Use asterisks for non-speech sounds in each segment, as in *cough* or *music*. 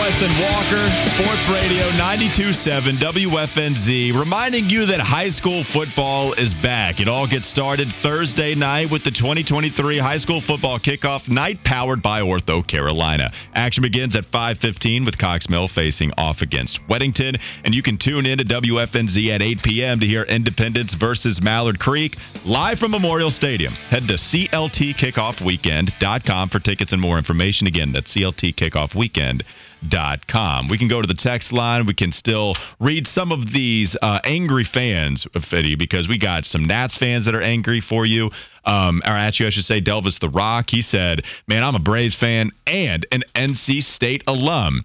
O'clock on Wes and Walker, Sports Radio 92.7 WFNZ, reminding you that high school football is back. It all gets started Thursday night with the 2023 high school football kickoff night powered by OrthoCarolina. Action begins at 5.15 with Cox Mill facing off against Weddington, and you can tune in to WFNZ at 8 p.m. to hear Independence versus Mallard Creek live from Memorial Stadium. Head to CLTKickoffWeekend.com for tickets and more information. Again, that's CLT Weekend.com. We can go to the text line. We can still read some of these uh, angry fans Fitty because we got some Nats fans that are angry for you. Um, or at you, I should say, Delvis the Rock. He said, Man, I'm a Braves fan and an NC State alum.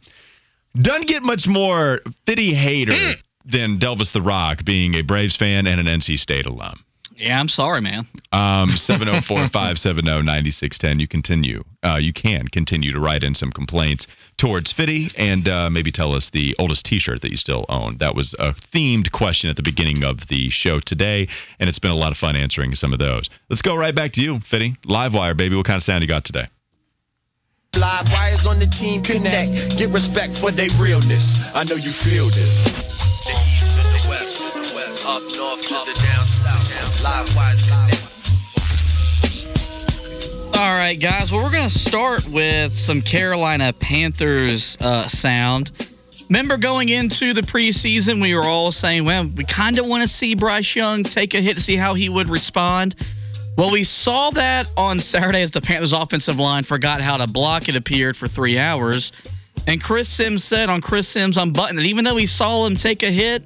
Doesn't get much more Fitty hater than Delvis the Rock being a Braves fan and an NC State alum. Yeah, I'm sorry, man. Um, *laughs* 704-570-9610. You continue. Uh, you can continue to write in some complaints towards Fitty and uh, maybe tell us the oldest T-shirt that you still own. That was a themed question at the beginning of the show today, and it's been a lot of fun answering some of those. Let's go right back to you, Fitty. Live wire, baby. What kind of sound you got today? Live wires on the team connect. Get respect for their realness. I know you feel this. Up north to the down south. Live connect. All right, guys. Well, we're going to start with some Carolina Panthers uh, sound. Remember going into the preseason, we were all saying, well, we kind of want to see Bryce Young take a hit to see how he would respond. Well, we saw that on Saturday as the Panthers' offensive line forgot how to block. It appeared for three hours. And Chris Sims said on Chris Sims Unbuttoned that even though he saw him take a hit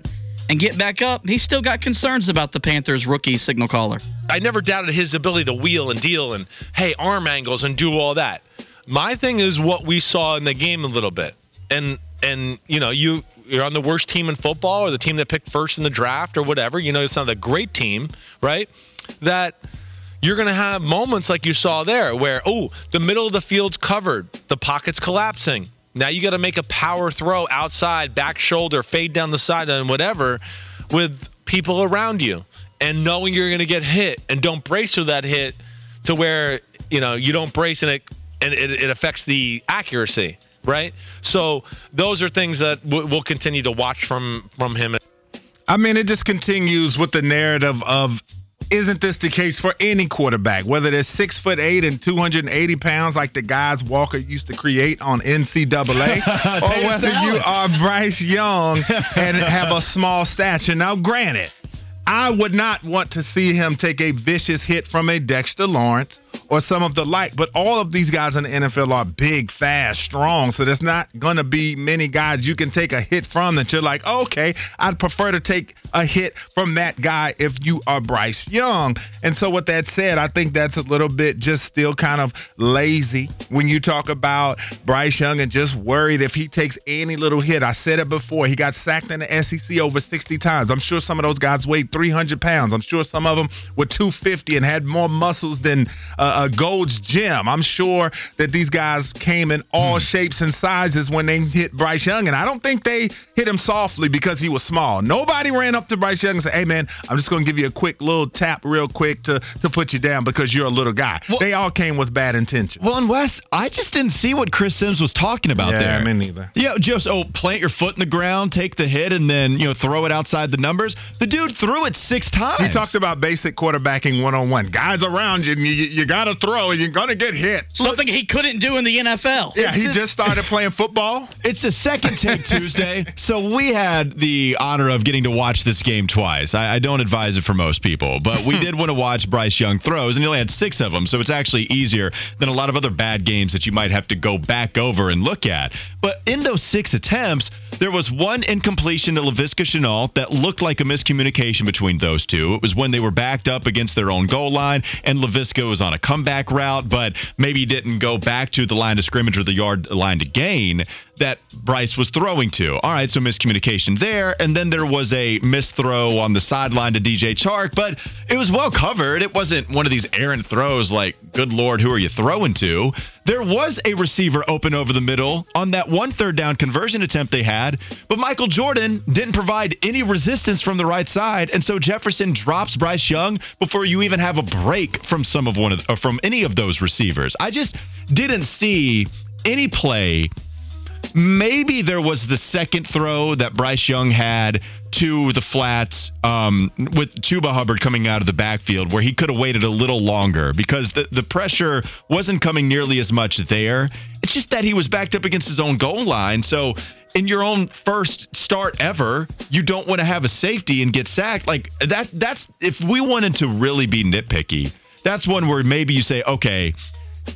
and get back up, he still got concerns about the Panthers' rookie signal caller. I never doubted his ability to wheel and deal and hey arm angles and do all that. My thing is what we saw in the game a little bit, and and you know you you're on the worst team in football or the team that picked first in the draft or whatever. You know it's not a great team, right? That you're going to have moments like you saw there where oh the middle of the field's covered, the pocket's collapsing. Now you got to make a power throw outside, back shoulder, fade down the side, and whatever, with people around you. And knowing you're going to get hit and don't brace for that hit to where you know you don't brace and it and it, it affects the accuracy right? So those are things that w- we'll continue to watch from from him. I mean, it just continues with the narrative of isn't this the case for any quarterback, whether they're six foot eight and 280 pounds like the guys Walker used to create on NCAA, *laughs* or whether salad. you are Bryce Young and have a small stature. Now, granted, I would not want to see him take a vicious hit from a Dexter Lawrence or some of the like, but all of these guys in the NFL are big, fast, strong. So there's not going to be many guys you can take a hit from that you're like, okay, I'd prefer to take a hit from that guy if you are Bryce Young. And so, with that said, I think that's a little bit just still kind of lazy when you talk about Bryce Young and just worried if he takes any little hit. I said it before. He got sacked in the SEC over 60 times. I'm sure some of those guys weighed 300 pounds. I'm sure some of them were 250 and had more muscles than uh, a Gold's Gym. I'm sure that these guys came in all shapes and sizes when they hit Bryce Young, and I don't think they hit him softly because he was small. Nobody ran up to Bryce Young and say, "Hey, man, I'm just going to give you a quick little tap, real quick, to to put you down because you're a little guy." they all came with bad intentions. Well, and Wes, I just didn't see what Chris Sims was talking about yeah, there. me neither. Yeah, just oh, plant your foot in the ground, take the hit, and then you know throw it outside the numbers. The dude threw it six times. He talked about basic quarterbacking one on one. Guys around you, and you, you got to throw, and you're going to get hit. Something he couldn't do in the NFL. Yeah, he just- just started playing football. *laughs* It's a second take Tuesday, so we had the honor of getting to watch this game twice. I, I don't advise it for most people, but we *laughs* did want to watch Bryce Young throws, and he only had six of them, so it's actually easier than a lot of other bad games that you might have to go back over and look at. But in those six attempts, there was one incompletion to Laviska Shenault that looked like a miscommunication between those two. It was when they were backed up against their own goal line, and Laviska was on a comeback route, but maybe didn't go back to the line of scrimmage or the yard line to gain that Bryce was throwing to. All right, so miscommunication there. And then there was a missed throw on the sideline to DJ Chark, but it was well covered. It wasn't one of these errant throws like, good Lord, who are you throwing to? There was a receiver open over the middle on that one third down conversion attempt they had, but Michael Jordan didn't provide any resistance from the right side, and so Jefferson drops Bryce Young before you even have a break from some of one of or from any of those receivers. I just didn't see any play maybe there was the second throw that Bryce Young had to the flats um, with Chuba Hubbard coming out of the backfield where he could have waited a little longer because the, the pressure wasn't coming nearly as much there. It's just that he was backed up against his own goal line. So in your own first start ever, you don't want to have a safety and get sacked. Like that that's if we wanted to really be nitpicky, that's one where maybe you say, okay,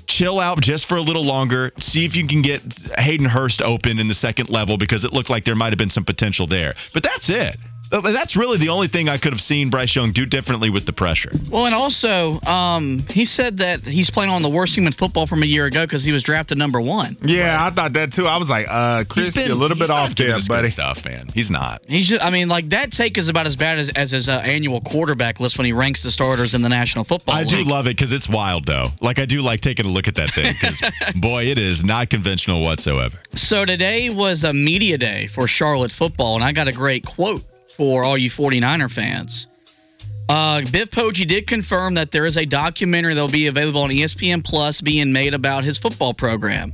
chill out just for a little longer. See if you can get Hayden Hurst open in the second level because it looked like there might have been some potential there. But that's it. That's really the only thing I could have seen Bryce Young do differently with the pressure. Well, and also, um, he said that he's playing on the worst team in football from a year ago because he was drafted number one. Yeah, I thought that too. I was like, uh, Chris, been- you're a little bit off giving there, buddy. Stuff, man. He's not. He's just, I mean, like that take is about as bad as, as his uh, annual quarterback list when he ranks the starters in the National Football I do love it because it's wild, though. Like I do like taking a look at that thing because, *laughs* boy, it is not conventional whatsoever. So today was a media day for Charlotte football, and I got a great quote for all you 49er fans. Uh, Biff Poggi did confirm that there is a documentary that will be available on ESPN Plus being made about his football program.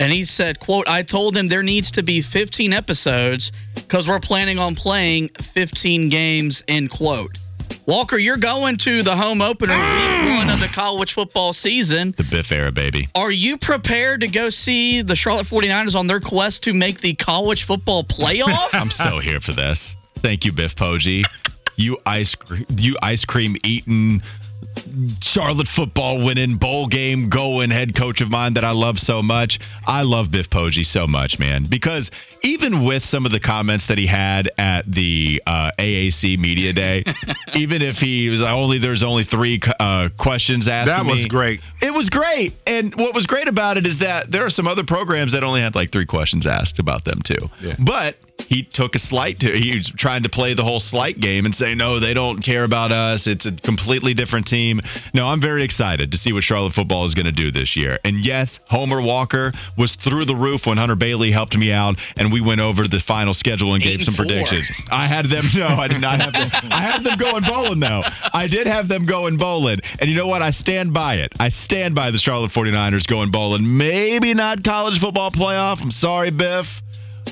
And he said, quote, I told them there needs to be 15 episodes because we're planning on playing 15 games, end quote. Walker, you're going to the home opener week one of the college football season. The Biff era, baby. Are you prepared to go see the Charlotte 49ers on their quest to make the college football playoff? *laughs* I'm so here for this. Thank you, Biff Poggi. You ice you ice cream eating Charlotte football winning bowl game going head coach of mine that I love so much. I love Biff Poggi so much, man, because even with some of the comments that he had at the uh, AAC media day, *laughs* even if he was only there's only three uh, questions asked. That was me, great. It was great. And what was great about it is that there are some other programs that only had like three questions asked about them too. Yeah. But he took a slight to he was trying to play the whole slight game and say no they don't care about us it's a completely different team no i'm very excited to see what charlotte football is going to do this year. And yes homer walker was through the roof when hunter bailey helped me out and we went over the final schedule and gave some predictions. I had them no i did not have them. I had them going bowling though. I did have them going bowling. And you know what? I stand by it. I stand by the charlotte 49ers going bowling. Maybe not college football playoff. I'm sorry biff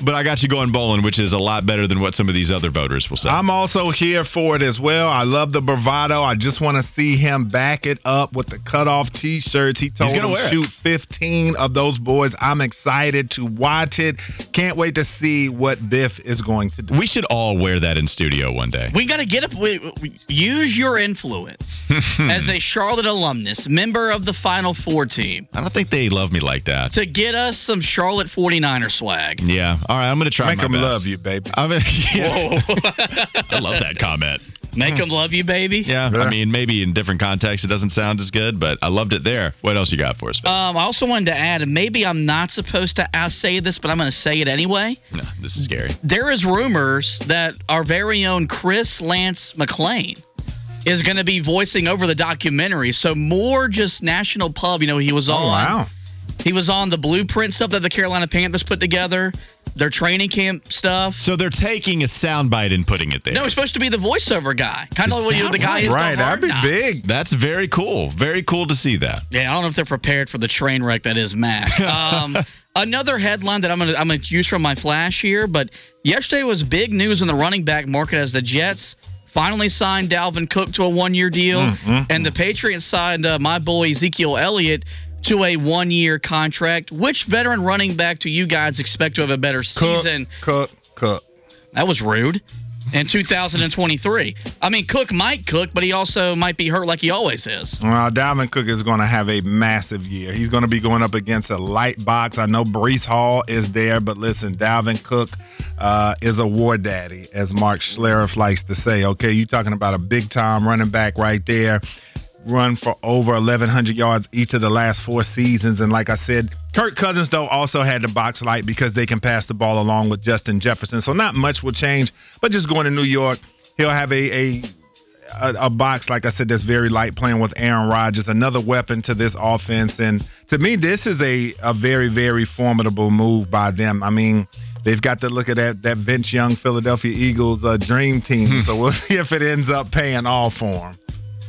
but I got you going bowling, which is a lot better than what some of these other voters will say. I'm also here for it as well. I love the bravado. I just want to see him back it up with the cutoff t-shirts. He told gonna him wear it. shoot 15 of those boys. I'm excited to watch it. Can't wait to see what Biff is going to do. we should all wear that in studio one day. we got to get up. We, we- use your influence *laughs* as a Charlotte alumnus, member of the Final Four team, I don't think they love me like that. to get us some Charlotte 49er swag. Yeah. All right. I'm going to try Make my him best. love you, baby. I'm gonna, *laughs* yeah. Whoa. I love that comment. Make them love you, baby. Yeah, Yeah. I mean, maybe in different contexts it doesn't sound as good, but I loved it there. What else you got for us? Phil? Um, I also wanted to add, and maybe I'm not supposed to uh, say this, but I'm going to say it anyway. no, this is scary. There is rumors that our very own Chris Lance McLean is going to be voicing over the documentary. So more just national pub. You know, he was on. Oh, on. wow. He was on the blueprint stuff that the Carolina Panthers put together, their training camp stuff. So they're taking a soundbite and putting it there. No, he's supposed to be the voiceover guy, kind of like what the guy is. Right, that'd be Knocks. big. That's very cool. Very cool to see that. Yeah, I don't know if they're prepared for the train wreck that is Mac. *laughs* Um, another headline that I'm gonna I'm gonna use from my flash here, but yesterday was big news in the running back market as the Jets finally signed Dalvin Cook to a one year deal, and the Patriots signed uh, my boy Ezekiel Elliott to a one year contract. Which veteran running back do you guys expect to have a better season? cook, cook. That was rude. in 2023. I mean, Cook might cook, but he also might be hurt like he always is. Well, Dalvin Cook is going to have a massive year. He's going to be going up against a light box. I know Breece Hall is there, but listen, Dalvin Cook uh, is a war daddy, as Mark Schlereth likes to say. Okay, you're talking about a big time running back right there. Run for over 1,100 yards each of the last four seasons. And like I said, Kirk Cousins, though, also had the box light because they can pass the ball along with Justin Jefferson. So not much will change. But just going to New York, he'll have a, a a, a, box, like I said, that's very light playing with Aaron Rodgers, another weapon to this offense. And to me, this is a, a very, very formidable move by them. I mean, they've got to look at that, that Vince Young Philadelphia Eagles uh, dream team. Hmm. so we'll *laughs* see if it ends up paying off for them.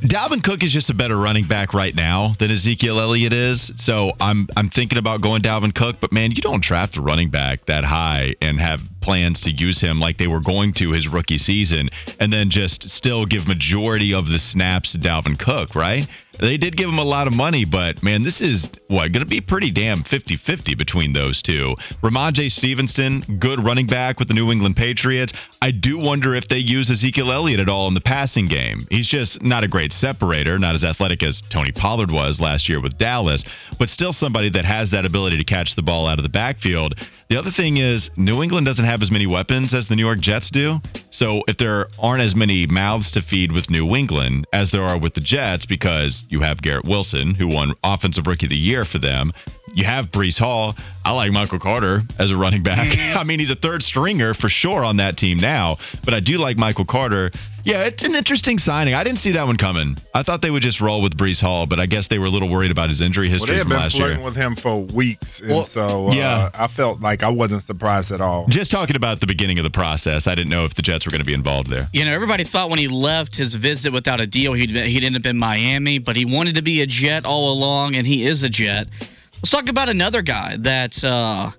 Dalvin Cook is just a better running back right now than Ezekiel Elliott is. So I'm I'm thinking about going Dalvin Cook, but man, you don't draft a running back that high and have plans to use him like they were going to his rookie season and then just still give majority of the snaps to Dalvin Cook, right? They did give him a lot of money, but man, this is what going to be pretty damn 50-50 between those two. Rhamondre Stevenson, good running back with the New England Patriots. I do wonder if they use Ezekiel Elliott at all in the passing game. He's just not a great separator, not as athletic as Tony Pollard was last year with Dallas, but still somebody that has that ability to catch the ball out of the backfield. The other thing is, New England doesn't have as many weapons as the New York Jets do. So if there aren't as many mouths to feed with New England as there are with the Jets, because you have Garrett Wilson, who won Offensive Rookie of the Year for them, you have Breece Hall. I like Michael Carter as a running back. *laughs* Mm-hmm. I mean, he's a third stringer for sure on that team now, but I do like Michael Carter. Yeah, it's an interesting signing. I didn't see that one coming. I thought they would just roll with Breece Hall, but I guess they were a little worried about his injury history well, from last year. with him for weeks, and well, so uh, yeah, I felt like I wasn't surprised at all. Just talking about the beginning of the process, I didn't know if the Jets were going to be involved there. You know, everybody thought when he left his visit without a deal, he'd he'd end up in Miami, but he wanted to be a Jet all along, and he is a Jet. Let's talk about another guy that. Uh,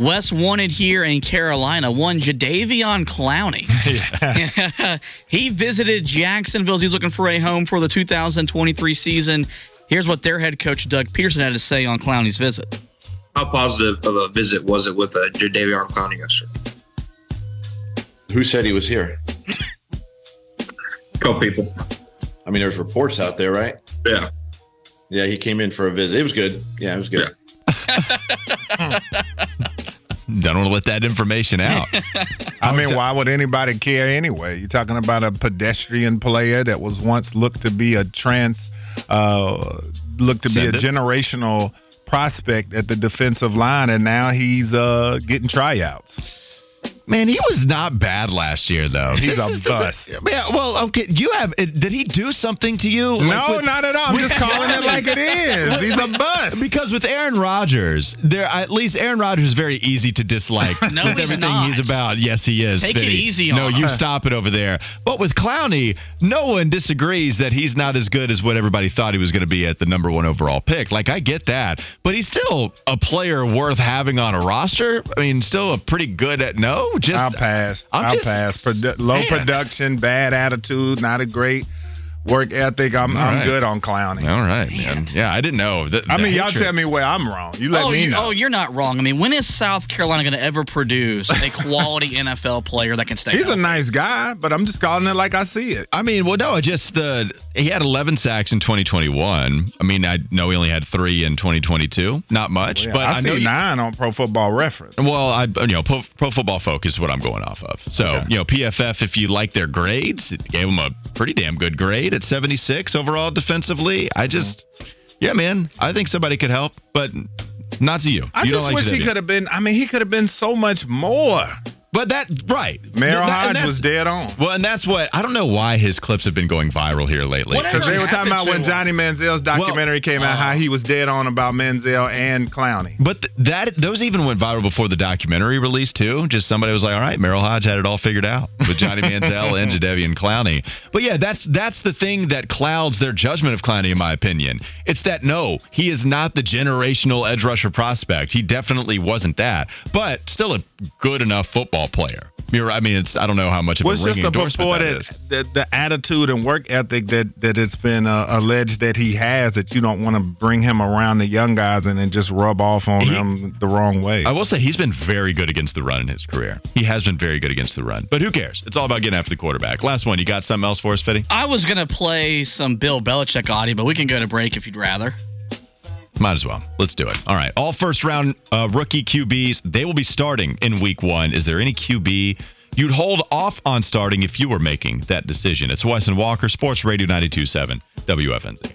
Wes wanted here in Carolina, one Jadeveon Clowney. *laughs* *laughs* he visited Jacksonville. He's looking for a home for the 2023 season. Here's what their head coach Doug Pederson had to say on Clowney's visit. How positive of a visit was it with uh, Jadeveon Clowney yesterday? Who said he was here? a couple people. I mean, there's reports out there, right? Yeah. Yeah, he came in for a visit. It was good. Yeah, it was good. Yeah. *laughs* Don't want to let that information out. *laughs* I mean, why would anybody care anyway? You're talking about a pedestrian player that was once looked to be a trans, uh, looked to Send be a it. generational prospect at the defensive line, and now he's uh, getting tryouts. Man, he was not bad last year, though. He's this a bust. The, yeah, well, okay. You have? Did he do something to you? Like no, with, not at all. I'm just *laughs* calling it like it is. He's a bust. Because with Aaron Rodgers, there at least Aaron Rodgers is very easy to dislike. *laughs* no, with he's everything not. he's about. Yes, he is. Take Vinny. it easy. On. No, you stop it over there. But with Clowney, no one disagrees that he's not as good as what everybody thought he was going to be at the number one overall pick. Like I get that, but he's still a player worth having on a roster. I mean, still a pretty good at no. Just I'll pass. I'm I'll just, pass. Produ- low man. production, bad attitude, not a great work ethic. I'm I'm right. good on Clowney. All right, man. Yeah, I didn't know. The, I mean, y'all tell me where I'm wrong. You let oh, me know. Oh, you're not wrong. I mean, when is South Carolina going to ever produce a quality *laughs* NFL player that can stay? He's a nice guy, but I'm just calling it like I see it. I mean, well, no, just the he had 11 sacks in 2021. I mean, I know he only had three in 2022. Not much, well, yeah, but I, I know nine you, on Pro Football Reference. Well, I you know Pro, Pro Football Focus is what I'm going off of. So okay. you know PFF, if you like their grades, it gave him a pretty damn good grade at 76 overall defensively. I just, yeah, man, I think somebody could help, but not to you. I you just like wish he could have been. I mean, he could have been so much more. But that right, Merril Hoge was dead on. Well, and that's what I don't know why his clips have been going viral here lately. Because they were talking about when Johnny Manziel's documentary well, came out, uh, how he was dead on about Manziel and Clowney. But th- that those even went viral before the documentary release too. Just somebody was like, "All right, Merril Hoge had it all figured out with Johnny *laughs* Manziel and Jadeveon Clowney." But yeah, that's that's the thing that clouds their judgment of Clowney, in my opinion. It's that no, he is not the generational edge rusher prospect. He definitely wasn't that, but still a good enough football football player. You're, I mean, it's I don't know how much of What's a just ringing the endorsement that purported is. the, the attitude and work ethic that that it's been uh, alleged that he has that you don't want to bring him around the young guys and then just rub off on He- him the wrong way. I will say he's been very good against the run in his career. He has been very good against the run. But who cares? It's all about getting after the quarterback. Last one, you got something else for us, Fitty? I was gonna play some Bill Belichick audio, but we can go to break if you'd rather. Might as well. Let's do it. All right. All first round uh, rookie QBs, they will be starting in week one. Is there any QB you'd hold off on starting if you were making that decision? It's Wes and Walker, Sports Radio 927, WFNZ.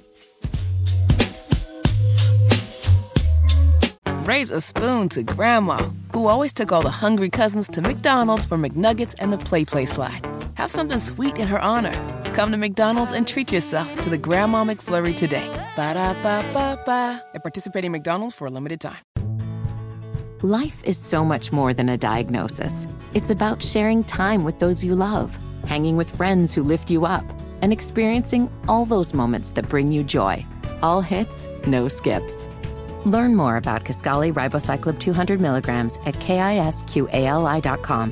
Raise a spoon to Grandma, who always took all the hungry cousins to McDonald's for McNuggets and the Play Play slide. Have something sweet in her honor. Come to McDonald's and treat yourself to the Grandma McFlurry today. Ba da ba ba ba. At participating McDonald's for a limited time. Life is so much more than a diagnosis. It's about sharing time with those you love, hanging with friends who lift you up, and experiencing all those moments that bring you joy. All hits, no skips. Learn more about Kisqali ribociclib 200 milligrams at kisqali.com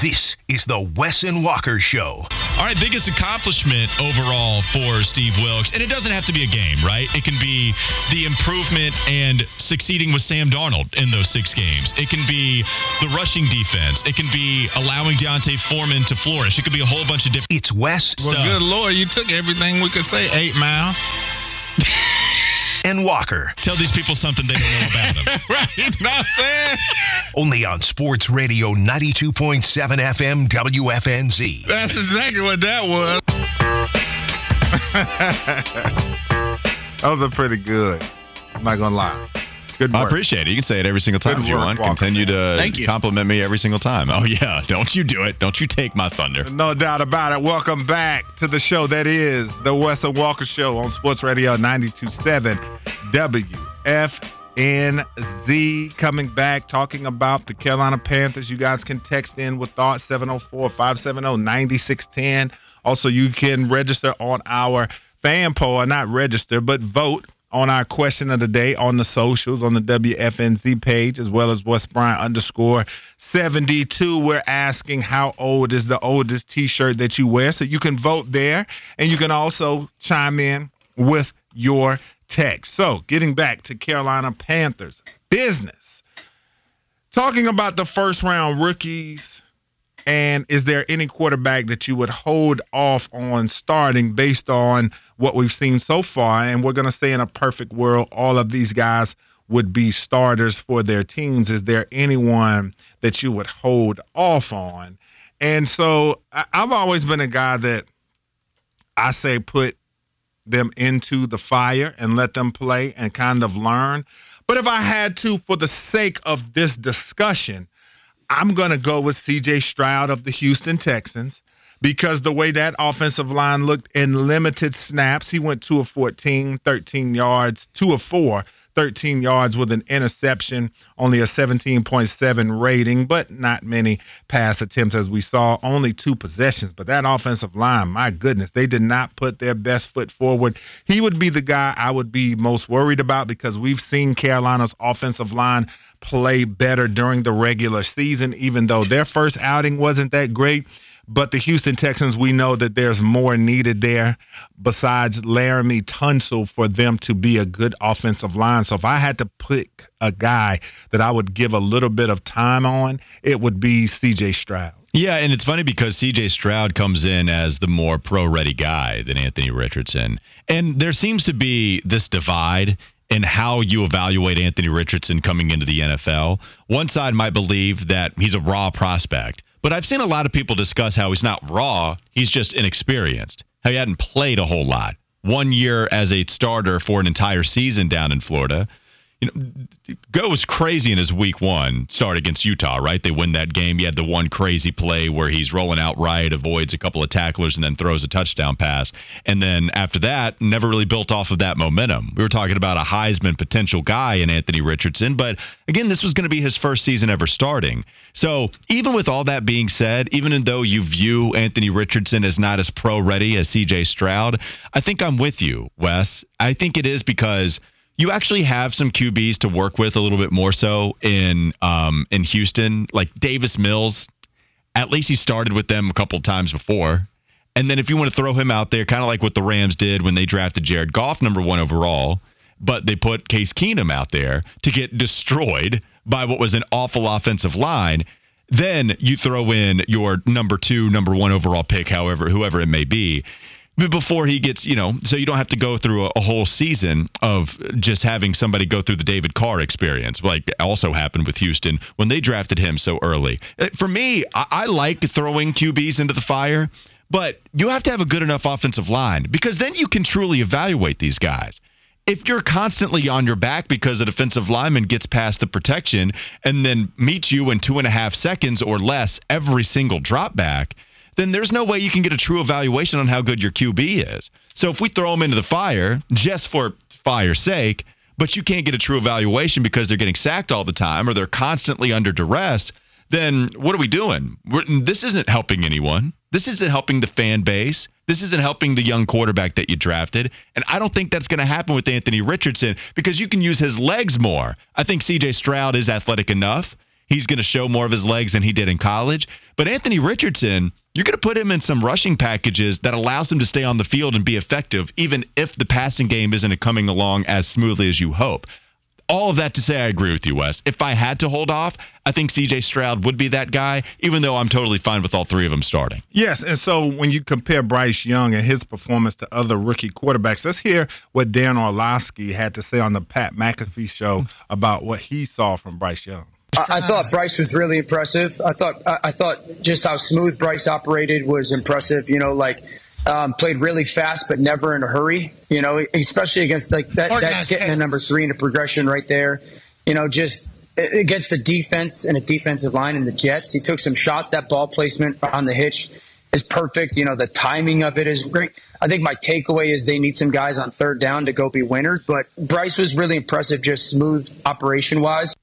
This is the Wes and Walker Show. All right, biggest accomplishment overall for Steve Wilks, and it doesn't have to be a game, right? It can be the improvement and succeeding with Sam Darnold in those six games. It can be the rushing defense. It can be allowing D'Onta Foreman to flourish. It could be a whole bunch of different. It's Wes well, good lord, you took everything we could say. Eight mile. *laughs* and Walker. Tell these people something they don't know about them. *laughs* right? You know what I'm saying? Only on Sports Radio 92.7 FM WFNZ. That's exactly what that was. *laughs* Those are pretty good. I'm not gonna lie. Good I appreciate it. You can say it every single time Good if you want. Walker. Continue to Thank you. compliment me every single time. Oh yeah, *laughs* don't you do it? Don't you take my thunder? No doubt about it. Welcome back to the show that is the Wes and Walker Show on Sports Radio 927 WFNZ. Coming back, talking about the Carolina Panthers. You guys can text in with thoughts 704 570 9610. Also, you can register on our fan poll, not register, but vote on our question of the day on the socials, on the WFNZ page, as well as West Bryant underscore 72. We're asking how old is the oldest t shirt that you wear. So you can vote there, and you can also chime in with your text. So getting back to Carolina Panthers business. Talking about the first round rookies, and is there any quarterback that you would hold off on starting based on what we've seen so far? And we're going to say in a perfect world, all of these guys would be starters for their teams. Is there anyone that you would hold off on? And so I've always been a guy that I say put them into the fire and let them play and kind of learn. But if I had to, for the sake of this discussion, I'm going to go with CJ Stroud of the Houston Texans because the way that offensive line looked in limited snaps, he went 2 of 14, 13 yards, 2 of 4, 13 yards with an interception, only a 17.7 rating, but not many pass attempts as we saw, only two possessions. But that offensive line, my goodness, they did not put their best foot forward. He would be the guy I would be most worried about because we've seen Carolina's offensive line play better during the regular season, even though their first outing wasn't that great. But the Houston Texans, we know that there's more needed there besides Laremy Tunsil for them to be a good offensive line. So if I had to pick a guy that I would give a little bit of time on, it would be CJ Stroud. Yeah, and it's funny because CJ Stroud comes in as the more pro ready guy than Anthony Richardson. And there seems to be this divide in how you evaluate Anthony Richardson coming into the NFL. One side might believe that he's a raw prospect, but I've seen a lot of people discuss how he's not raw, he's just inexperienced, how he hadn't played a whole lot. One year as a starter for an entire season down in Florida. You know, goes crazy in his week one start against Utah, right? They win that game. He had the one crazy play where he's rolling out right, avoids a couple of tacklers, and then throws a touchdown pass. And then after that, never really built off of that momentum. We were talking about a Heisman potential guy in Anthony Richardson, but again, this was going to be his first season ever starting. So even with all that being said, even though you view Anthony Richardson as not as pro ready as CJ Stroud, I think I'm with you, Wes. I think it is because you actually have some QBs to work with a little bit more so in um, in Houston, like Davis Mills. At least he started with them a couple times before. And then if you want to throw him out there, kind of like what the Rams did when they drafted Jared Goff number one overall, but they put Case Keenum out there to get destroyed by what was an awful offensive line. Then you throw in your number two, number one overall pick, however, whoever it may be before he gets, you know, so you don't have to go through a, a, whole season of just having somebody go through the David Carr experience, like also happened with Houston when they drafted him so early. Uh, for me, I, I like throwing QBs into the fire, but you have to have a good enough offensive line because then you can truly evaluate these guys. If you're constantly on your back because a defensive lineman gets past the protection and then meets you in two and a half seconds or less every single drop back – then there's no way you can get a true evaluation on how good your QB is. So if we throw them into the fire just for fire's sake, but you can't get a true evaluation because they're getting sacked all the time or they're constantly under duress, then what are we doing? We're, this isn't helping anyone. This isn't helping the fan base. This isn't helping the young quarterback that you drafted. And I don't think that's going to happen with Anthony Richardson because you can use his legs more. I think CJ Stroud is athletic enough. He's going to show more of his legs than he did in college. But Anthony Richardson, you're going to put him in some rushing packages that allows him to stay on the field and be effective, even if the passing game isn't coming along as smoothly as you hope. All of that to say, I agree with you, Wes. If I had to hold off, I think CJ Stroud would be that guy, even though I'm totally fine with all three of them starting. Yes, and so when you compare Bryce Young and his performance to other rookie quarterbacks, let's hear what Dan Orlovsky had to say on the Pat McAfee show about what he saw from Bryce Young. I, I thought Bryce was really impressive. I thought I, I thought just how smooth Bryce operated was impressive. You know, like um, played really fast but never in a hurry. You know, especially against like that, that getting the number three in a progression right there. You know, just against the defense and a defensive line and the Jets, he took some shots. That ball placement on the hitch is perfect. You know, the timing of it is great. I think my takeaway is they need some guys on third down to go be winners. But Bryce was really impressive, just smooth operation wise.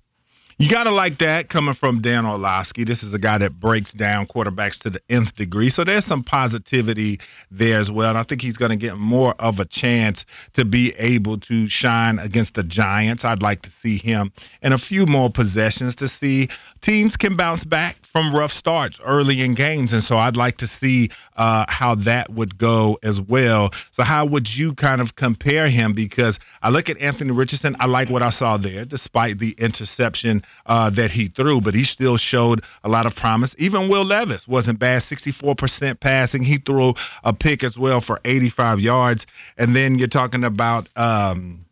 You got to like that coming from Dan Orlovsky. This is a guy that breaks down quarterbacks to the nth degree. So there's some positivity there as well. And I think he's going to get more of a chance to be able to shine against the Giants. I'd like to see him in a few more possessions to see teams can bounce back from rough starts early in games. And so I'd like to see uh, how that would go as well. So, how would you kind of compare him? Because I look at Anthony Richardson, I like what I saw there, despite the interception uh, that he threw, but he still showed a lot of promise. Even Will Levis wasn't bad, 64% passing. He threw a pick as well for 85 yards. And then you're talking about. Um,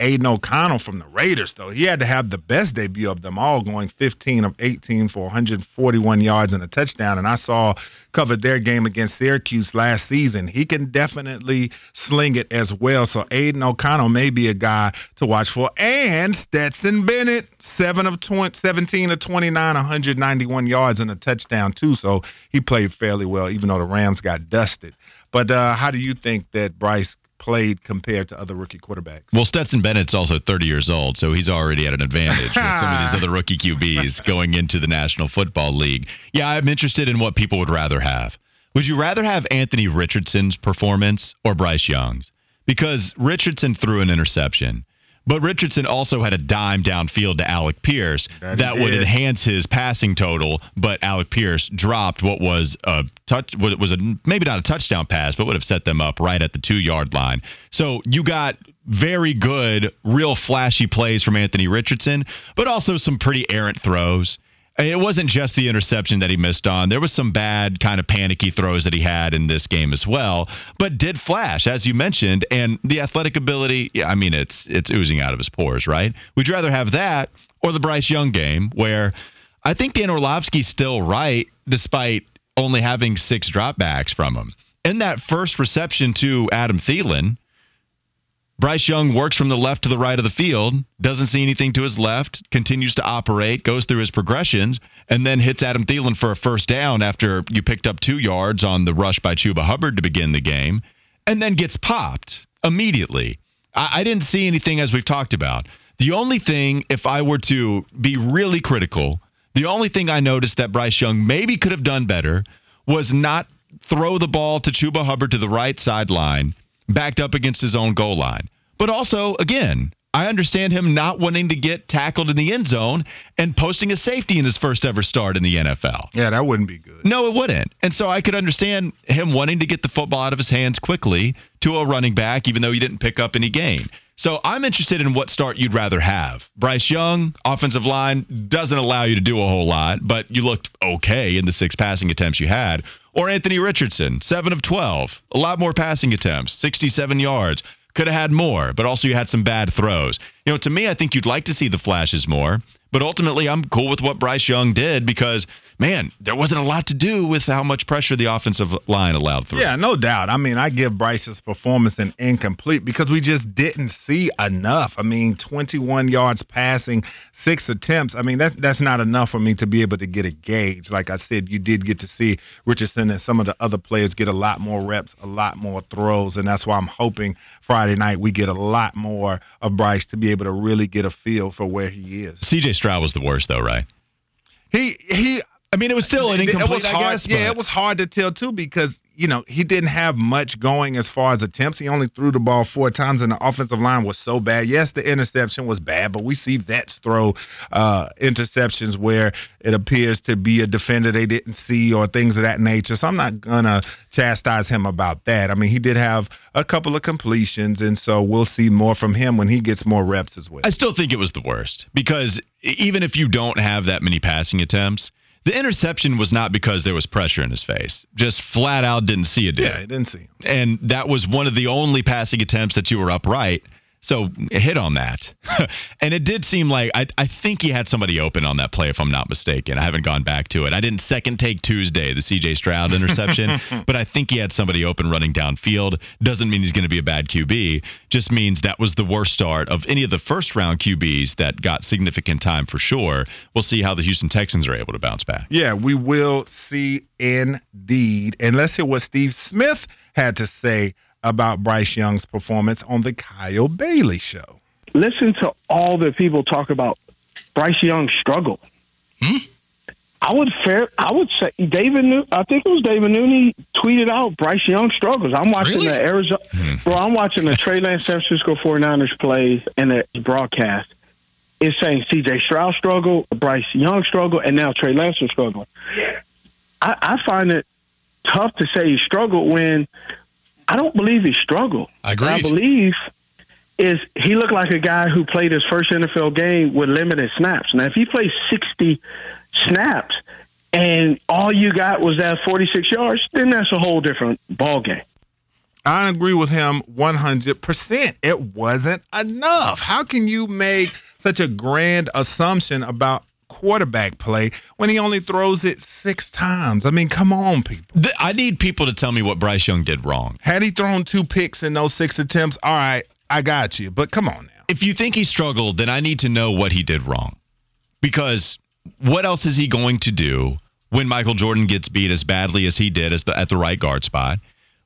Aidan O'Connell from the Raiders, though. He had to have the best debut of them all, going 15 of 18 for 141 yards and a touchdown. And I saw covered their game against Syracuse last season. He can definitely sling it as well. So Aidan O'Connell may be a guy to watch for. And Stetson Bennett, 7 of 20, 17 of 29, 191 yards and a touchdown, too. So he played fairly well, even though the Rams got dusted. But uh, how do you think that Bryce played compared to other rookie quarterbacks. Well, Stetson Bennett's also 30 years old, so he's already at an advantage with some of these *laughs* other rookie QBs going into the National Football League. Yeah, I'm interested in what people would rather have. Would you rather have Anthony Richardson's performance or Bryce Young's? Because Richardson threw an interception. But Richardson also had a dime downfield to Alec Pierce that, that would enhance his passing total. But Alec Pierce dropped what was a touch, what was a maybe not a touchdown pass, but would have set them up right at the two yard line. So you got very good, real flashy plays from Anthony Richardson, but also some pretty errant throws. It wasn't just the interception that he missed on. There was some bad kind of panicky throws that he had in this game as well, but did flash as you mentioned and the athletic ability, yeah, I mean it's it's oozing out of his pores, right? You rather have that or the Bryce Young game where I think Dan Orlovsky's still right despite only having 6 dropbacks from him. In that first reception to Adam Thielen, Bryce Young works from the left to the right of the field, doesn't see anything to his left, continues to operate, goes through his progressions, and then hits Adam Thielen for a first down after you picked up two yards on the rush by Chuba Hubbard to begin the game, and then gets popped immediately. I, I didn't see anything as we've talked about. The only thing, if I were to be really critical, the only thing I noticed that Bryce Young maybe could have done better was not throw the ball to Chuba Hubbard to the right sideline, backed up against his own goal line. But also, again, I understand him not wanting to get tackled in the end zone and posting a safety in his first ever start in the NFL. Yeah, that wouldn't be good. No, it wouldn't. And so I could understand him wanting to get the football out of his hands quickly to a running back, even though he didn't pick up any gain. So I'm interested in what start you'd rather have. Bryce Young, offensive line, doesn't allow you to do a whole lot, but you looked okay in the six passing attempts you had. Or Anthony Richardson, 7 of 12, a lot more passing attempts, 67 yards. Could have had more, but also you had some bad throws. You know, to me, I think you'd like to see the flashes more. But ultimately, I'm cool with what Bryce Young did because, man, there wasn't a lot to do with how much pressure the offensive line allowed through. Yeah, no doubt. I mean, I give Bryce's performance an incomplete because we just didn't see enough. I mean, 21 yards passing, six attempts. I mean, that's that's not enough for me to be able to get a gauge. Like I said, you did get to see Richardson and some of the other players get a lot more reps, a lot more throws, and that's why I'm hoping Friday night we get a lot more of Bryce to be able to really get a feel for where he is. CJ Stroud was the worst, though, right? He he. I mean, it was still an incomplete. It was hard, I guess, yeah, it was hard to tell too because you know he didn't have much going as far as attempts. He only threw the ball four times, and the offensive line was so bad. Yes, the interception was bad, but we see vets throw uh, interceptions where it appears to be a defender they didn't see or things of that nature. So I'm not gonna chastise him about that. I mean, he did have a couple of completions, and so we'll see more from him when he gets more reps as well. I still think it was the worst because even if you don't have that many passing attempts, the interception was not because there was pressure in his face. Just flat out didn't see a dude. Yeah, I didn't see him. And that was one of the only passing attempts that you were upright. So hit on that. *laughs* and it did seem like I, I think he had somebody open on that play, if I'm not mistaken. I haven't gone back to it. I didn't second take Tuesday, the CJ Stroud interception, *laughs* but I think he had somebody open running downfield. Doesn't mean he's going to be a bad QB. Just means that was the worst start of any of the first round QBs that got significant time for sure. We'll see how the Houston Texans are able to bounce back. Yeah, we will see indeed. And let's hear what Steve Smith had to say about Bryce Young's performance on the Kyle Bailey show. listen to all the people talk about Bryce Young's struggle. Hmm? I would fair. I would say David. New, I think it was David Nooney tweeted out Bryce Young struggles. I'm watching Really? the Arizona. Hmm. Bro, I'm watching the Trey Lance San Francisco 49ers play and the broadcast. It's saying C.J. Stroud struggle, Bryce Young struggle, and now Trey Lance is struggling. I, I find it tough to say he struggled when I don't believe he struggled. Agreed. I believe is he looked like a guy who played his first NFL game with limited snaps. Now, if he plays 60 snaps and all you got was that 46 yards, then that's a whole different ball game. I agree with him 100%. It wasn't enough. How can you make such a grand assumption about quarterback play when he only throws it six times? I mean, come on, people. I need people to tell me what Bryce Young did wrong. Had he thrown two picks in those six attempts, all right, I got you. But come on now. If you think he struggled, then I need to know what he did wrong. Because what else is he going to do when Michael Jordan gets beat as badly as he did as the, at the right guard spot?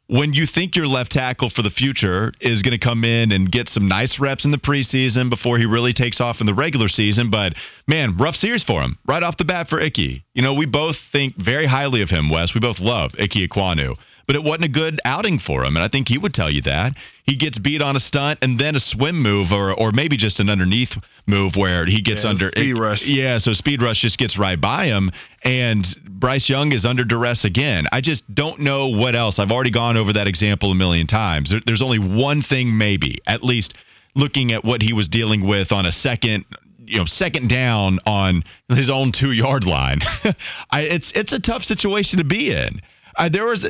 When you think your left tackle for the future is going to come in and get some nice reps in the preseason before he really takes off in the regular season, but man, rough series for him right off the bat for Icky. You know, we both think very highly of him, Wes. We both love Icky Ekwonu but it wasn't a good outing for him. And I think he would tell you that. He gets beat on a stunt and then a swim move or or maybe just an underneath move where he gets Yeah, under speed rush. Yeah, so speed rush just gets right by him and Bryce Young is under duress again. I just don't know what else. I've already gone over that example a million times. There, there's only one thing maybe, at least looking at what he was dealing with on a second you know second down on his own two yard line *laughs* I, it's it's a tough situation to be in uh, there was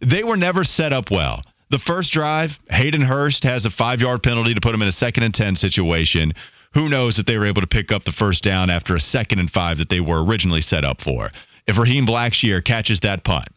they were never set up well the first drive hayden hurst has a five yard penalty to put him in a second and ten situation who knows if they were able to pick up the first down after a second and five that they were originally set up for if raheem blackshear catches that punt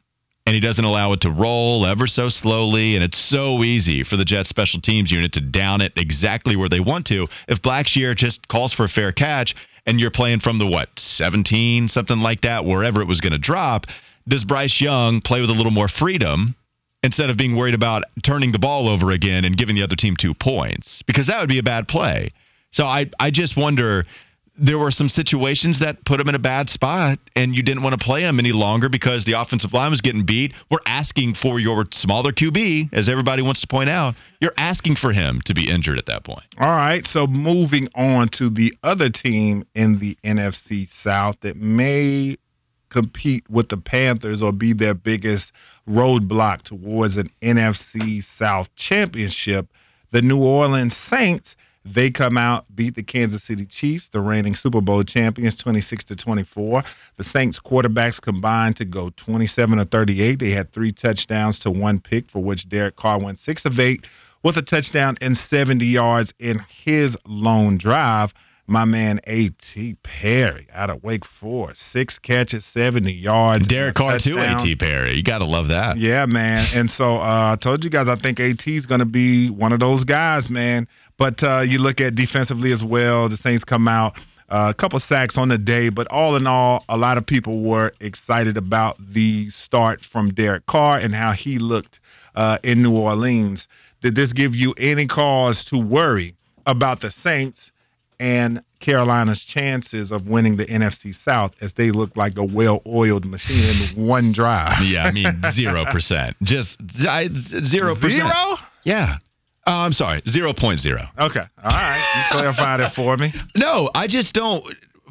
and he doesn't allow it to roll ever so slowly. And it's so easy for the Jets special teams unit to down it exactly where they want to. If Blackshear just calls for a fair catch and you're playing from the what, 17, something like that, wherever it was going to drop, does Bryce Young play with a little more freedom? Instead of being worried about turning the ball over again and giving the other team two points, because that would be a bad play. So I, I just wonder there were some situations that put him in a bad spot and you didn't want to play him any longer because the offensive line was getting beat. We're asking for your smaller QB, as everybody wants to point out. You're asking for him to be injured at that point. All right. So moving on to the other team in the NFC South that may compete with the Panthers or be their biggest roadblock towards an NFC South championship, the New Orleans Saints they come out, beat the Kansas City Chiefs, the reigning Super Bowl champions, 26 to 24. The Saints quarterbacks combined to go 27 or 38. They had three touchdowns to one pick, for which Derek Carr went six of eight with a touchdown and 70 yards in his lone drive my man A.T. Perry out of Wake Forest. Six catches, 70 yards. Derek Carr, too, A.T. Perry. You got to love that. Yeah, man. And so uh, I told you guys, I think A.T. is going to be one of those guys, man. But uh, you look at defensively as well, the Saints come out. Uh, a couple sacks on the day, but all in all, a lot of people were excited about the start from Derek Carr and how he looked uh, in New Orleans. Did this give you any cause to worry about the Saints and Carolina's chances of winning the NFC South as they look like a well-oiled machine in one drive. *laughs* yeah, I mean zero percent, just zero percent. Zero? Yeah. Oh, I'm sorry, zero point zero. Okay, all right, you clarified it for me. *laughs* No, I just don't.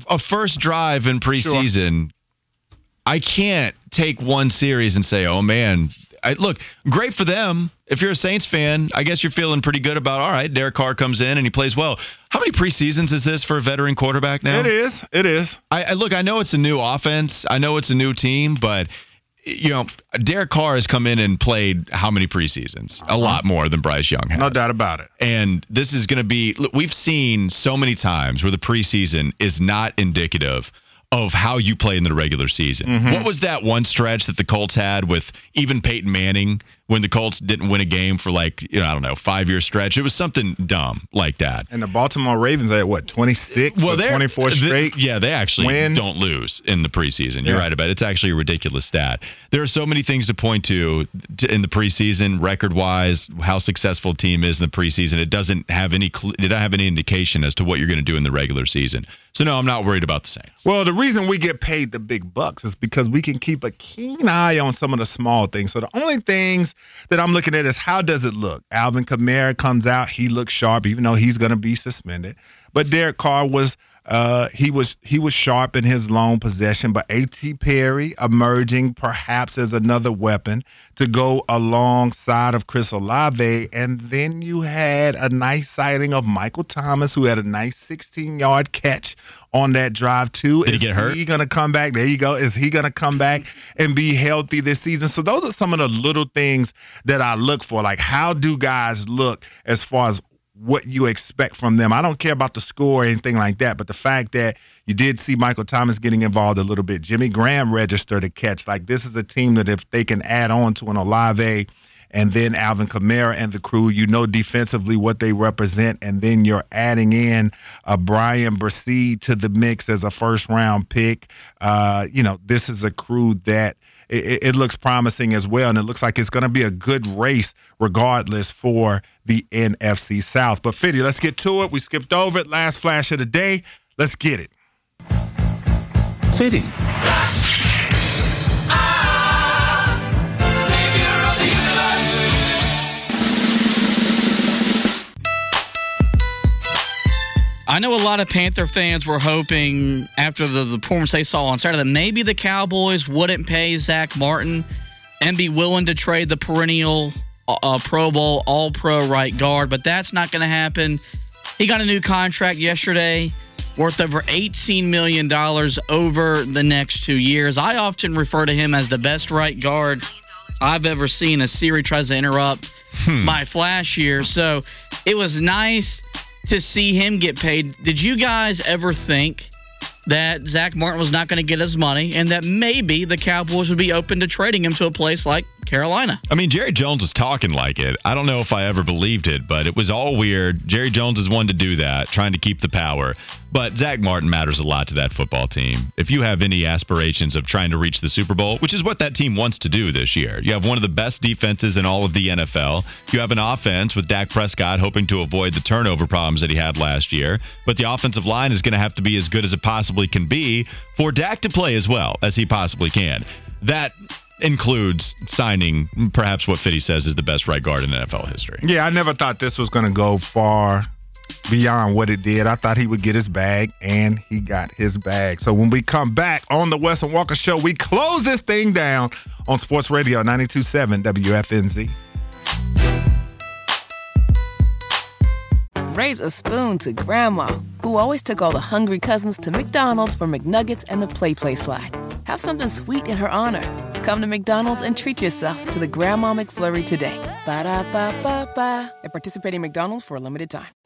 A first drive in preseason, sure. I can't take one series and say, "Oh man, I, look, great for them. If you're a Saints fan, I guess you're feeling pretty good about. All right, Derek Carr comes in and he plays well. How many preseasons is this for a veteran quarterback now? It is. It is. I, I look. I know it's a new offense. I know it's a new team, but you know, Derek Carr has come in and played how many preseasons? Uh-huh. A lot more than Bryce Young has. No doubt about it. And this is going to be. Look, we've seen so many times where the preseason is not indicative of how you play in the regular season. Mm-hmm. What was that one stretch that the Colts had with even Peyton Manning when the Colts didn't win a game for like, you know, I don't know, five year stretch? It was something dumb like that. And the Baltimore Ravens at what, 26 well, 24 straight? They, yeah, they actually wins. don't lose in the preseason. You're yeah. right about it. It's actually a ridiculous stat. There are so many things to point to in the preseason, record wise, how successful a team is in the preseason. It doesn't have any, it doesn't have any indication as to what you're going to do in the regular season. So, no, I'm not worried about the Saints. Well, the reason we get paid the big bucks is because we can keep a keen eye on some of the small things. So, the only things that I'm looking at is how does it look? Alvin Kamara comes out, he looks sharp, even though he's going to be suspended. But Derek Carr was uh, he was he was sharp in his lone possession, but A.T. Perry emerging perhaps as another weapon to go alongside of Chris Olave, and then you had a nice sighting of Michael Thomas, who had a nice 16-yard catch on that drive too. Did Is he get hurt? Is he gonna come back? There you go. Is he gonna come back *laughs* and be healthy this season? So those are some of the little things that I look for. Like how do guys look as far as what you expect from them. I don't care about the score or anything like that, but the fact that you did see Michael Thomas getting involved a little bit, Jimmy Graham registered a catch. Like this is a team that if they can add on to an Olave and then Alvin Kamara and the crew, you know defensively what they represent, and then you're adding in a Bryan Bresee to the mix as a first round pick. Uh, you know, this is a crew that it, it looks promising as well, and it looks like it's going to be a good race regardless for the NFC South. But Fitty, let's get to it. We skipped over it. Last flash of the day. Let's get it. Fitty. I know a lot of Panther fans were hoping after the, the performance they saw on Saturday that maybe the Cowboys wouldn't pay Zach Martin and be willing to trade the perennial uh, Pro Bowl All Pro right guard, but that's not going to happen. He got a new contract yesterday worth over $18 million over the next two years. I often refer to him as the best right guard I've ever seen. A Siri tries to interrupt hmm. my flash here. So it was nice to see him get paid. Did you guys ever think that Zach Martin was not going to get his money and that maybe the Cowboys would be open to trading him to a place like Carolina. I mean, Jerry Jones is talking like it. I don't know if I ever believed it, but it was all weird. Jerry Jones is one to do that, trying to keep the power. But Zach Martin matters a lot to that football team. If you have any aspirations of trying to reach the Super Bowl, which is what that team wants to do this year, you have one of the best defenses in all of the NFL. You have an offense with Dak Prescott hoping to avoid the turnover problems that he had last year. But the offensive line is going to have to be as good as it possibly can be for Dak to play as well as he possibly can. That includes signing perhaps what Fitty says is the best right guard in NFL history. Yeah, I never thought this was going to go far beyond what it did. I thought he would get his bag, and he got his bag. So when we come back on the Wes and Walker Show, we close this thing down on Sports Radio 92.7 WFNZ. Raise a spoon to Grandma, who always took all the hungry cousins to McDonald's for McNuggets and the Play Play slide. Have something sweet in her honor. Come to McDonald's and treat yourself to the Grandma McFlurry today. Ba da ba ba ba. At participating McDonald's for a limited time.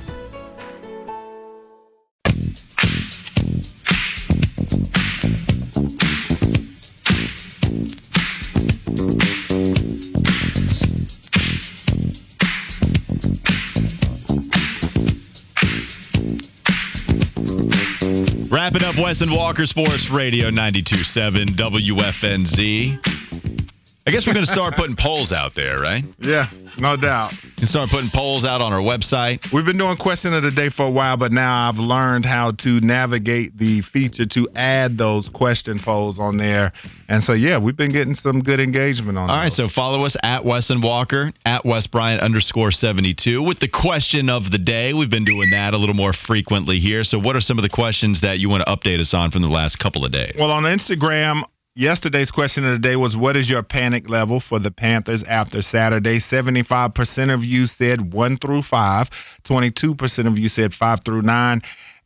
Wrapping up Wes and Walker Sports Radio 92.7 WFNZ. I guess we're going to start putting polls out there, right? Yeah, no doubt. And start putting polls out on our website. We've been doing question of the day for a while, but now I've learned how to navigate the feature to add those question polls on there. And so, yeah, we've been getting some good engagement on All those. right, so follow us at Wes and Walker, at Wes Bryant underscore 72 with the question of the day. We've been doing that a little more frequently here. So, what are some of the questions that you want to update us on from the last couple of days? Well, on Instagram, yesterday's question of the day was what is your panic level for the Panthers after Saturday? 75% of you said 1 through 5, 22% of you said 5 through 9,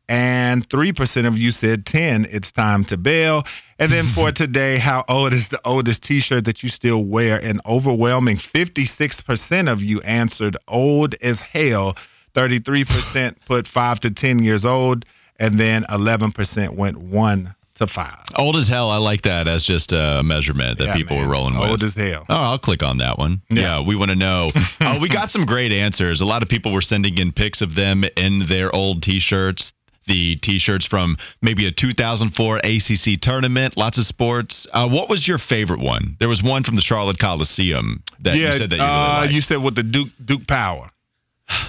and 3% of you said 10. It's time to bail. And then for *laughs* today, how old is the oldest t shirt that you still wear? An overwhelming 56% of you answered old as hell. 33% put 5 to 10 years old. And then 11% went 1 to 5. Old as hell. I like that as just a measurement that Yeah, people man, were rolling it's with. old as hell. Oh, I'll click on that one. Yeah, we want to know. *laughs* uh, we got some great answers. A lot of people were sending in pics of them in their old T-shirts. The T-shirts from maybe a 2004 ACC tournament. Lots of sports. Uh, what was your favorite one? There was one from the Charlotte Coliseum that yeah, you said that you really uh, liked. you said with the Duke Duke Power.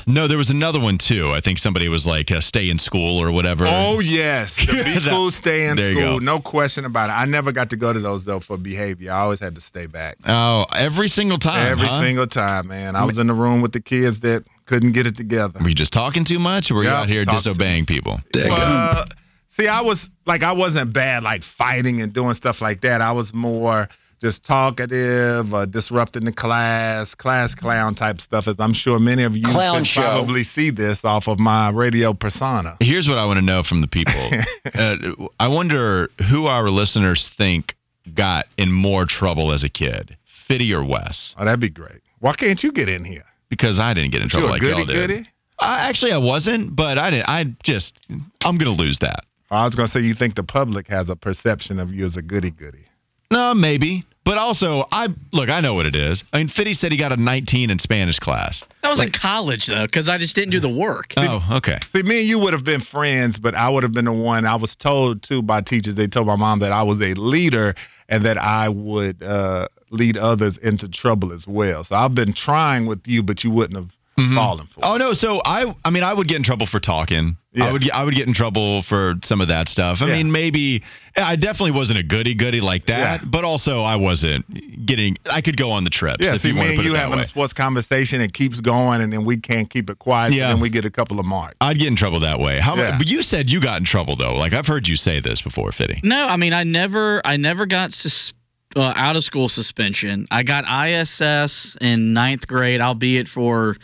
No, there was another one too. I think somebody was like, uh, "Stay in school" or whatever. Oh yes, *laughs* the be cool, stay in there you school, go. no question about it. I never got to go to those though for behavior. I always had to stay back. Oh, every single time. Every huh? single time, man. I was in the room with the kids that couldn't get it together. Were you just talking too much, or were you out here disobeying people? Uh, see, I was like, I wasn't bad like fighting and doing stuff like that. I was more just talkative, uh, disrupting the class, class clown type stuff. As I'm sure many of you Clown can show. probably see this off of my radio persona. Here's what I want to know from the people. *laughs* uh, I wonder who our listeners think got in more trouble as a kid, Fitty or Wes? Oh, that'd be great. Why can't you get in here? Because I didn't get in trouble You a like goody y'all did. goody? Uh, actually, I wasn't, but I didn't. I just, I'm gonna lose that. I was gonna say you think the public has a perception of you as a goody goody. No, maybe. But also, I look. I know what it is. I mean, Fitty said he got a 19 in Spanish class. That was in college though, because I just didn't do the work. Oh, okay. See, me and you would have been friends, but I would have been the one. I was told too by teachers. They told my mom that I was a leader and that I would uh, lead others into trouble as well. So I've been trying with you, but you wouldn't have falling for. Oh no, so I I mean I would get in trouble for talking. I would get- I would get in trouble for some of that stuff. I Yeah. mean maybe I definitely wasn't a goody goody like that, but also I wasn't getting I could go on the trips. Yeah, if see, you me and you it having way. a sports conversation, it keeps going, and then we can't keep it quiet. Yeah. and then we get a couple of marks. I'd get in trouble that way. How Yeah. but you said you got in trouble though. Like I've heard you say this before, Fitty. No, I mean I never I never got sus- uh, out of school suspension. I got ISS in ninth grade, albeit for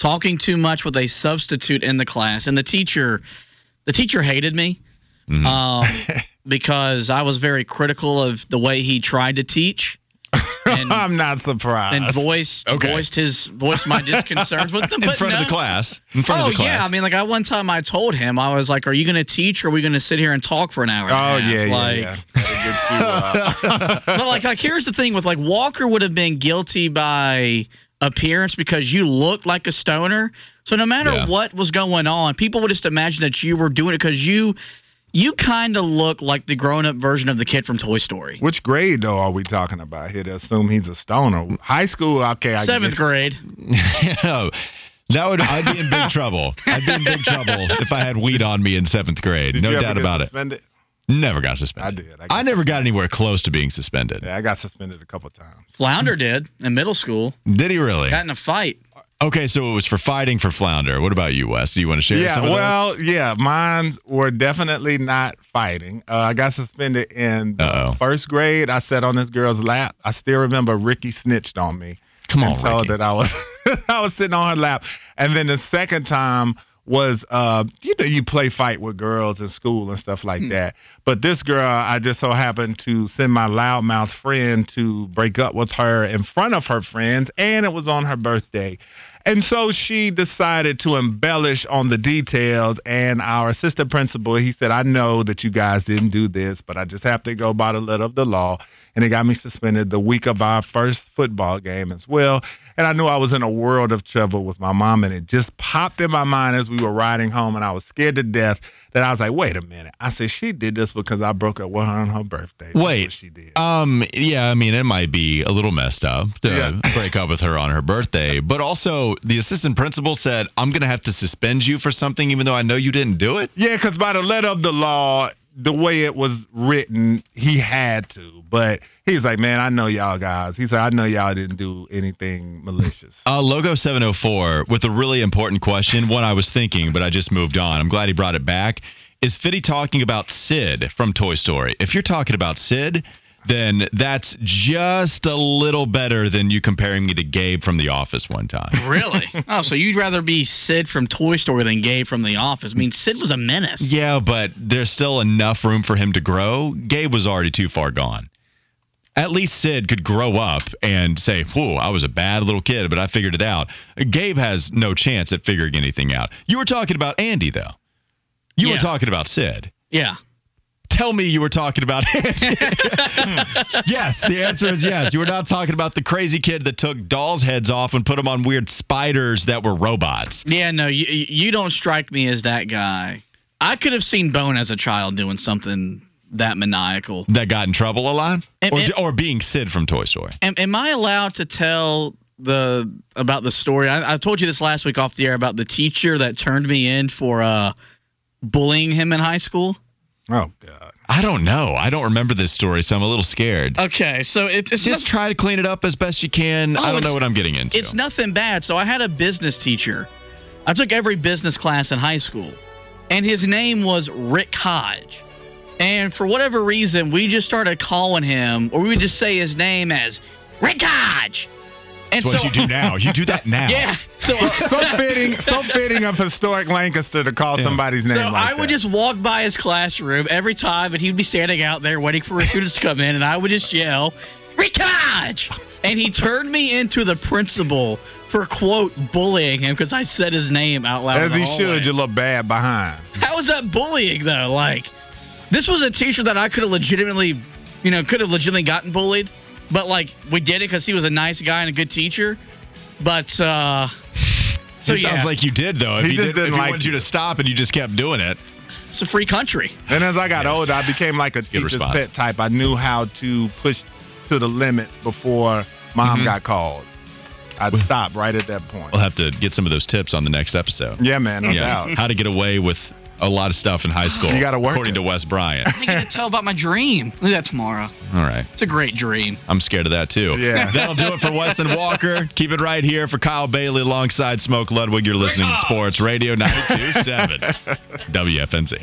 talking too much with a substitute in the class, and the teacher the teacher hated me um, *laughs* because I was very critical of the way he tried to teach. And, *laughs* I'm not surprised. and voiced voiced his voiced my disconcerts with them *laughs* In front of the class. In front oh of the class. yeah, I mean, like I one time I told him I was like, "Are you going to teach, or are we going to sit here and talk for an hour?" Oh half?" yeah, yeah, like, yeah. That'll get you, uh, but like, like here's the thing with like Walker would have been guilty by appearance because you looked like a stoner. So no matter Yeah. what was going on, people would just imagine that you were doing it because you you kind of look like the grown up version of the kid from Toy Story. Which grade though are we talking about here? To assume he's a stoner. High school, okay. I Seventh guess. grade. *laughs* That would I'd be in big trouble. I'd be in big trouble if I had weed on me in seventh grade. Did no you ever doubt get about suspended? it. Never got suspended. I did. I I, got never got anywhere close to being suspended. Yeah, I got suspended a couple times. Flounder did in middle school. Did he really? Got in a fight. Okay, so it was for fighting for Flounder. What about you, Wes? Do you want to share Yeah, some of those? well, yeah, mine were definitely not fighting. Uh, I got suspended in Uh-oh. first grade. I sat on this girl's lap. I still remember Ricky snitched on me. Come and on, told Ricky. that I was *laughs* I was sitting on her lap. And then the second time was uh you know you play fight with girls in school and stuff like that. But this girl I just so happened to send my loudmouth friend to break up with her in front of her friends and it was on her birthday. And so she decided to embellish on the details. And our assistant principal, he said, I know that you guys didn't do this, but I just have to go by the letter of the law. And it got me suspended the week of our first football game as well. And I knew I was in a world of trouble with my mom. And it just popped in my mind as we were riding home. And I was scared to death that I was like, wait a minute. I said, she did this because I broke up with her on her birthday. Wait. she did. Um. Yeah. I mean, it might be a little messed up to Yeah. *laughs* break up with her on her birthday, but also the assistant principal said, "I'm going to have to suspend you for something, even though I know you didn't do it." Yeah, because by the letter of the law, the way it was written, he had to. But he's like, man, I know y'all guys. He said, I know y'all didn't do anything malicious. Uh, Logo 704 with a really important question. One I was thinking, but I just moved on. I'm glad he brought it back. Is Fitty talking about Sid from Toy Story? If you're talking about Sid, then that's just a little better than you comparing me to Gabe from The Office one time. *laughs* Really? oh, so you'd rather be Sid from Toy Story than Gabe from The Office? I mean, Sid was a menace. Yeah, but there's still enough room for him to grow. Gabe was already too far gone. At least Sid could grow up and say, Whoa, I was a bad little kid, but I figured it out. Gabe has no chance at figuring anything out. You were talking about Andy, though. You were talking about Sid. Yeah. Tell me you were talking about Andy. *laughs* yes, the answer is yes. You were not talking about the crazy kid that took dolls' heads off and put them on weird spiders that were robots. Yeah, no, you, you don't strike me as that guy. I could have seen Bone as a child doing something that maniacal. That got in trouble a lot? And- or, and- or being Sid from Toy Story. Am, am I allowed to tell the about the story? I, I told you this last week off the air about the teacher that turned me in for uh, bullying him in high school. Oh, God. I don't know. I don't remember this story, so I'm a little scared. Okay, so it, it's Just try to clean it up as best you can. Oh, I don't oh, know what I'm getting into. It's nothing bad. So I had a business teacher. I took every business class in high school, and his name was Rick Hodge. And for whatever reason, we just started calling him, or we would just say his name as Rick Hodge. And That's what you do now. You do that *laughs* now. Yeah. So, *laughs* so fitting, so fitting of historic Lancaster to call somebody's name So like I would that. just walk by his classroom every time, and he'd be standing out there waiting for his students to come in, and I would just yell, Rick Hodge! And he turned me into the principal for, quote, bullying him because I said his name out loud. As in the he hallway. should, you look bad behind. How is that bullying, though? Like, this was a teacher that I could have legitimately, you know, could have legitimately gotten bullied, but, like, we did it because he was a nice guy and a good teacher. But, uh,. So, it yeah, sounds like you did, though. If He he, just did, didn't if he like wanted you you. to stop and you just kept doing it. it's a free country. And as I got Yes. older, I became like a good teacher's response. pet type. I knew how to push to the limits before mom Mhm. got called. I'd stop right at that point. We'll have to get some of those tips on the next episode. Yeah, man, no doubt. How to get away with a lot of stuff in high school. You gotta work according it. to Wes Bryant. I get to tell about my dream. Look at that tomorrow. All right. It's a great dream. I'm scared of that too. Yeah. *laughs* That'll do it for Wes and Walker. Keep it right here for Kyle Bailey alongside Smoke Ludwig. You're listening to Sports Radio 927 *laughs* WFNZ.